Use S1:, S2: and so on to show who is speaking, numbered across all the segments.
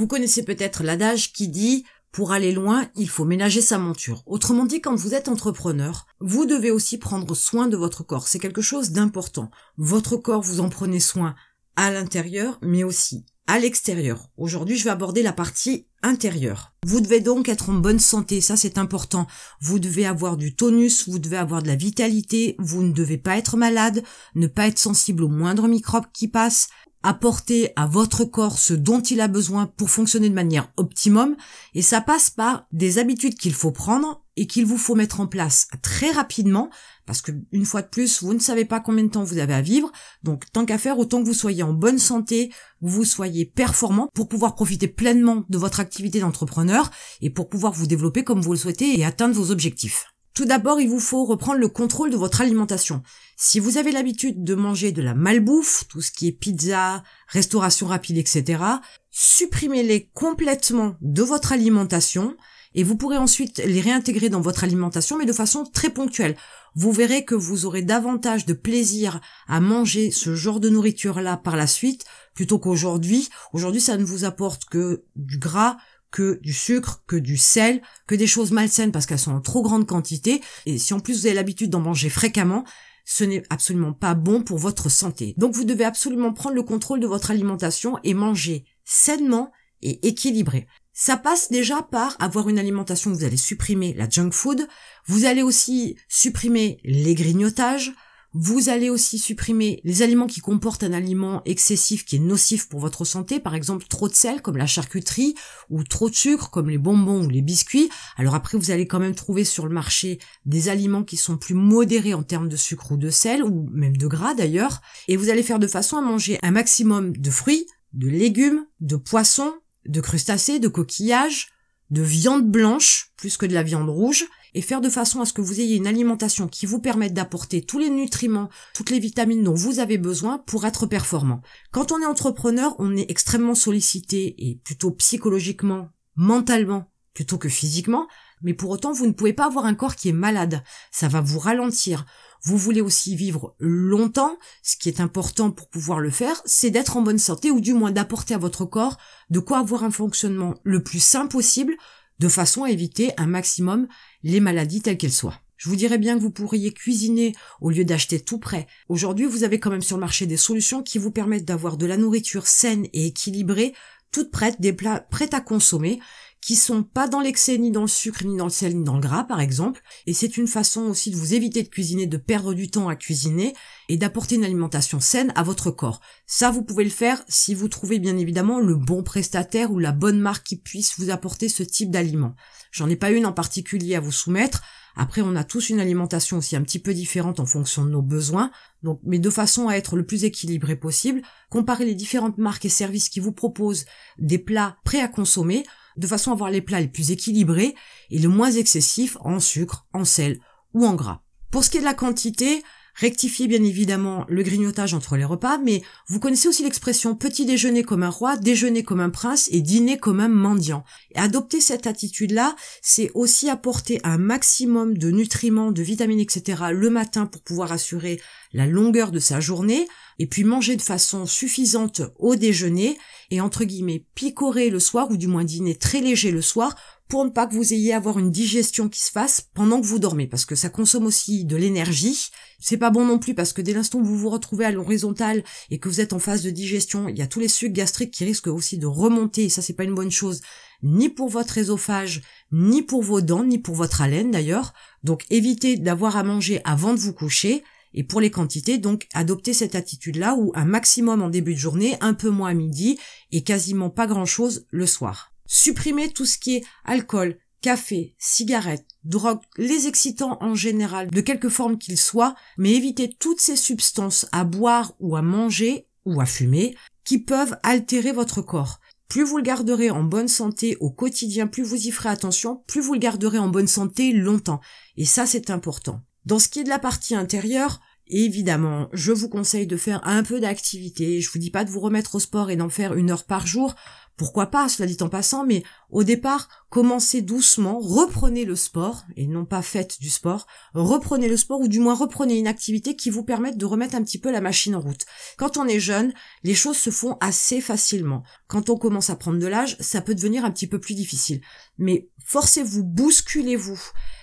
S1: Vous connaissez peut-être l'adage qui dit pour aller loin, il faut ménager sa monture. Autrement dit, quand vous êtes entrepreneur, vous devez aussi prendre soin de votre corps. C'est quelque chose d'important. Votre corps, vous en prenez soin à l'intérieur, mais aussi à l'extérieur. Aujourd'hui, je vais aborder la partie intérieure. Vous devez donc être en bonne santé, ça c'est important. Vous devez avoir du tonus, vous devez avoir de la vitalité, vous ne devez pas être malade, ne pas être sensible aux moindres microbes qui passent, apporter à votre corps ce dont il a besoin pour fonctionner de manière optimum, et ça passe par des habitudes qu'il faut prendre et qu'il vous faut mettre en place très rapidement, parce que une fois de plus, vous ne savez pas combien de temps vous avez à vivre, donc tant qu'à faire, autant que vous soyez en bonne santé, vous soyez performant pour pouvoir profiter pleinement de votre activité d'entrepreneur et pour pouvoir vous développer comme vous le souhaitez et atteindre vos objectifs. Tout d'abord, il vous faut reprendre le contrôle de votre alimentation. Si vous avez l'habitude de manger de la malbouffe, tout ce qui est pizza, restauration rapide, etc., supprimez-les complètement de votre alimentation et vous pourrez ensuite les réintégrer dans votre alimentation, mais de façon très ponctuelle. Vous verrez que vous aurez davantage de plaisir à manger ce genre de nourriture-là par la suite, plutôt qu'aujourd'hui. Aujourd'hui, ça ne vous apporte que du gras, que du sucre, que du sel, que des choses malsaines parce qu'elles sont en trop grande quantité. Et si en plus vous avez l'habitude d'en manger fréquemment, ce n'est absolument pas bon pour votre santé. Donc vous devez absolument prendre le contrôle de votre alimentation et manger sainement et équilibré. Ça passe déjà par avoir une alimentation, vous allez supprimer la junk food, vous allez aussi supprimer les grignotages, vous allez aussi supprimer les aliments qui comportent un aliment excessif qui est nocif pour votre santé, par exemple trop de sel comme la charcuterie ou trop de sucre comme les bonbons ou les biscuits. Alors après vous allez quand même trouver sur le marché des aliments qui sont plus modérés en termes de sucre ou de sel ou même de gras d'ailleurs. Et vous allez faire de façon à manger un maximum de fruits, de légumes, de poissons, de crustacés, de coquillages, de viande blanche plus que de la viande rouge et faire de façon à ce que vous ayez une alimentation qui vous permette d'apporter tous les nutriments, toutes les vitamines dont vous avez besoin pour être performant. Quand on est entrepreneur, on est extrêmement sollicité et plutôt psychologiquement, mentalement, plutôt que physiquement, mais pour autant vous ne pouvez pas avoir un corps qui est malade. Ça va vous ralentir. Vous voulez aussi vivre longtemps, ce qui est important pour pouvoir le faire, c'est d'être en bonne santé ou du moins d'apporter à votre corps de quoi avoir un fonctionnement le plus sain possible de façon à éviter un maximum les maladies telles qu'elles soient. Je vous dirais bien que vous pourriez cuisiner au lieu d'acheter tout prêt. Aujourd'hui, vous avez quand même sur le marché des solutions qui vous permettent d'avoir de la nourriture saine et équilibrée, toute prête, des plats prêts à consommer, qui sont pas dans l'excès ni dans le sucre ni dans le sel ni dans le gras par exemple et c'est une façon aussi de vous éviter de cuisiner de perdre du temps à cuisiner et d'apporter une alimentation saine à votre corps. Ça vous pouvez le faire si vous trouvez bien évidemment le bon prestataire ou la bonne marque qui puisse vous apporter ce type d'aliment. J'en ai pas une en particulier à vous soumettre. Après, on a tous une alimentation aussi un petit peu différente en fonction de nos besoins. Donc, mais de façon à être le plus équilibré possible, comparez les différentes marques et services qui vous proposent des plats prêts à consommer de façon à avoir les plats les plus équilibrés et le moins excessifs en sucre, en sel ou en gras. Pour ce qui est de la quantité, rectifiez bien évidemment le grignotage entre les repas, mais vous connaissez aussi l'expression petit déjeuner comme un roi, déjeuner comme un prince et dîner comme un mendiant. Adopter cette attitude-là, c'est aussi apporter un maximum de nutriments, de vitamines, etc. le matin pour pouvoir assurer la longueur de sa journée, et puis manger de façon suffisante au déjeuner, et entre guillemets picorer le soir, ou du moins dîner très léger le soir, pour ne pas que vous ayez à avoir une digestion qui se fasse pendant que vous dormez, parce que ça consomme aussi de l'énergie. C'est pas bon non plus parce que dès l'instant où vous vous retrouvez à l'horizontale et que vous êtes en phase de digestion, il y a tous les sucs gastriques qui risquent aussi de remonter, et ça c'est pas une bonne chose, ni pour votre ésophage, ni pour vos dents, ni pour votre haleine d'ailleurs. Donc évitez d'avoir à manger avant de vous coucher, et pour les quantités, donc adoptez cette attitude-là où un maximum en début de journée, un peu moins à midi et quasiment pas grand-chose le soir. Supprimez tout ce qui est alcool, café, cigarettes, drogue, les excitants en général, de quelque forme qu'ils soient, mais évitez toutes ces substances à boire ou à manger ou à fumer qui peuvent altérer votre corps. Plus vous le garderez en bonne santé au quotidien, plus vous y ferez attention, plus vous le garderez en bonne santé longtemps. Et ça, c'est important. Dans ce qui est de la partie intérieure, Évidemment, je vous conseille de faire un peu d'activité. Je vous dis pas de vous remettre au sport et d'en faire une heure par jour. Pourquoi pas, cela dit en passant, mais au départ, commencez doucement, reprenez le sport, et non pas faites du sport, reprenez le sport, ou du moins reprenez une activité qui vous permette de remettre un petit peu la machine en route. Quand on est jeune, les choses se font assez facilement. Quand on commence à prendre de l'âge, ça peut devenir un petit peu plus difficile. Mais forcez-vous, bousculez-vous,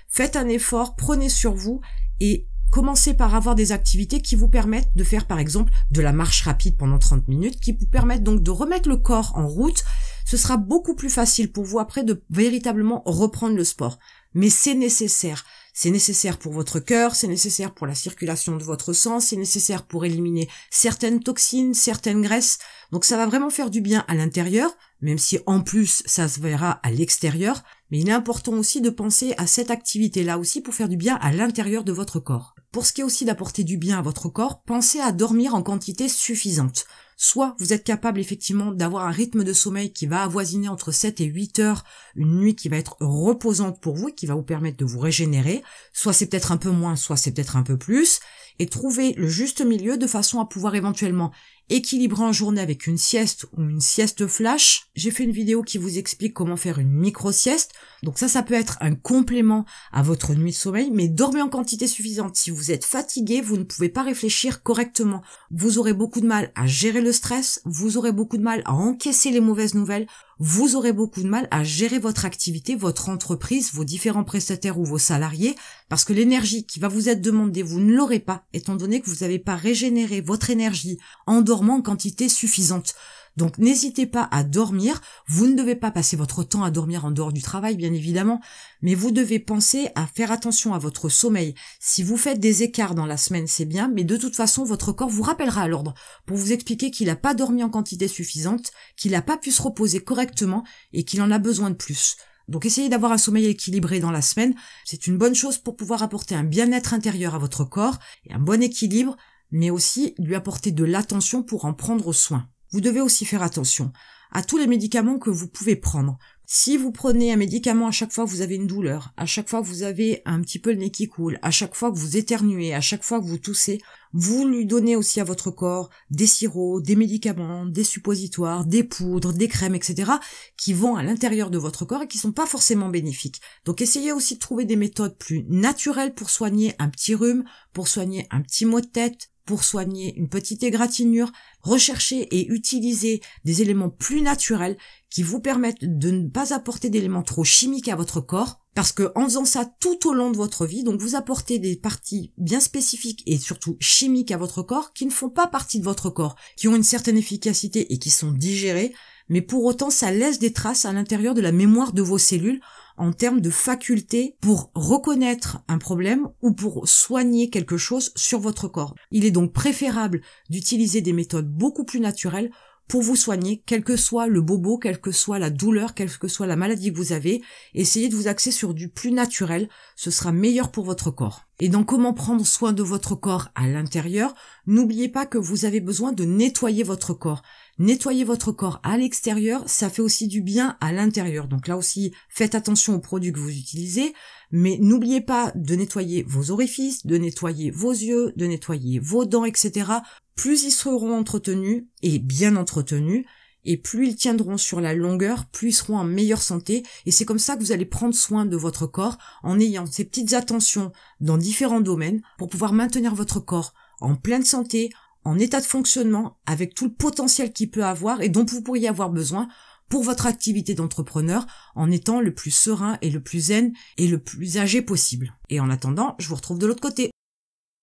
S1: faites un effort, prenez sur vous, et Commencez par avoir des activités qui vous permettent de faire par exemple de la marche rapide pendant 30 minutes, qui vous permettent donc de remettre le corps en route. Ce sera beaucoup plus facile pour vous après de véritablement reprendre le sport. Mais c'est nécessaire. C'est nécessaire pour votre cœur, c'est nécessaire pour la circulation de votre sang, c'est nécessaire pour éliminer certaines toxines, certaines graisses. Donc ça va vraiment faire du bien à l'intérieur, même si en plus ça se verra à l'extérieur. Mais il est important aussi de penser à cette activité-là aussi pour faire du bien à l'intérieur de votre corps. Pour ce qui est aussi d'apporter du bien à votre corps, pensez à dormir en quantité suffisante. Soit vous êtes capable effectivement d'avoir un rythme de sommeil qui va avoisiner entre 7 et 8 heures, une nuit qui va être reposante pour vous et qui va vous permettre de vous régénérer, soit c'est peut-être un peu moins, soit c'est peut-être un peu plus, et trouver le juste milieu de façon à pouvoir éventuellement équilibrer en journée avec une sieste ou une sieste flash. J'ai fait une vidéo qui vous explique comment faire une micro-sieste. Donc ça, ça peut être un complément à votre nuit de sommeil, mais dormez en quantité suffisante. Si vous êtes fatigué, vous ne pouvez pas réfléchir correctement. Vous aurez beaucoup de mal à gérer le stress, vous aurez beaucoup de mal à encaisser les mauvaises nouvelles, vous aurez beaucoup de mal à gérer votre activité, votre entreprise, vos différents prestataires ou vos salariés, parce que l'énergie qui va vous être demandée, vous ne l'aurez pas, étant donné que vous n'avez pas régénéré votre énergie en dormant en quantité suffisante. Donc n'hésitez pas à dormir. Vous ne devez pas passer votre temps à dormir en dehors du travail, bien évidemment, mais vous devez penser à faire attention à votre sommeil. Si vous faites des écarts dans la semaine, c'est bien, mais de toute façon, votre corps vous rappellera à l'ordre pour vous expliquer qu'il n'a pas dormi en quantité suffisante, qu'il n'a pas pu se reposer correctement et qu'il en a besoin de plus. Donc essayez d'avoir un sommeil équilibré dans la semaine. C'est une bonne chose pour pouvoir apporter un bien-être intérieur à votre corps et un bon équilibre, mais aussi lui apporter de l'attention pour en prendre soin. Vous devez aussi faire attention à tous les médicaments que vous pouvez prendre. Si vous prenez un médicament à chaque fois que vous avez une douleur, à chaque fois que vous avez un petit peu le nez qui coule, à chaque fois que vous éternuez, à chaque fois que vous toussez, vous lui donnez aussi à votre corps des sirops, des médicaments, des suppositoires, des poudres, des crèmes, etc., qui vont à l'intérieur de votre corps et qui sont pas forcément bénéfiques. Donc essayez aussi de trouver des méthodes plus naturelles pour soigner un petit rhume, pour soigner un petit mot de tête, pour soigner une petite égratignure, rechercher et utiliser des éléments plus naturels qui vous permettent de ne pas apporter d'éléments trop chimiques à votre corps, parce que en faisant ça tout au long de votre vie, donc vous apportez des parties bien spécifiques et surtout chimiques à votre corps qui ne font pas partie de votre corps, qui ont une certaine efficacité et qui sont digérées, mais pour autant ça laisse des traces à l'intérieur de la mémoire de vos cellules en termes de faculté pour reconnaître un problème ou pour soigner quelque chose sur votre corps. Il est donc préférable d'utiliser des méthodes beaucoup plus naturelles pour vous soigner, quel que soit le bobo, quelle que soit la douleur, quelle que soit la maladie que vous avez, essayez de vous axer sur du plus naturel, ce sera meilleur pour votre corps. Et dans comment prendre soin de votre corps à l'intérieur, n'oubliez pas que vous avez besoin de nettoyer votre corps. Nettoyer votre corps à l'extérieur, ça fait aussi du bien à l'intérieur. Donc là aussi, faites attention aux produits que vous utilisez, mais n'oubliez pas de nettoyer vos orifices, de nettoyer vos yeux, de nettoyer vos dents, etc. Plus ils seront entretenus et bien entretenus, et plus ils tiendront sur la longueur, plus ils seront en meilleure santé, et c'est comme ça que vous allez prendre soin de votre corps en ayant ces petites attentions dans différents domaines pour pouvoir maintenir votre corps en pleine santé, en état de fonctionnement avec tout le potentiel qu'il peut avoir et dont vous pourriez avoir besoin pour votre activité d'entrepreneur en étant le plus serein et le plus zen et le plus âgé possible. Et en attendant, je vous retrouve de l'autre côté.